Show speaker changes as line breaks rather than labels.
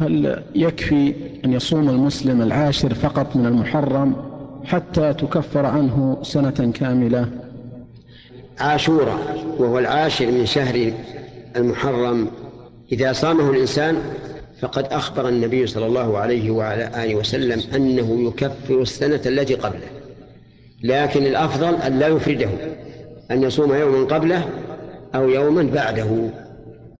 هل يكفي أن يصوم المسلم العاشر فقط من المحرم حتى تكفر عنه سنة كاملة؟
عاشورا وهو العاشر من شهر المحرم. إذا صامه الإنسان فقد أخبر النبي صلى الله عليه وعلى آله وسلم أنه يكفر السنة التي قبله. لكن الأفضل أن لا يفرده أن يصوم يوما قبله أو يوما بعده.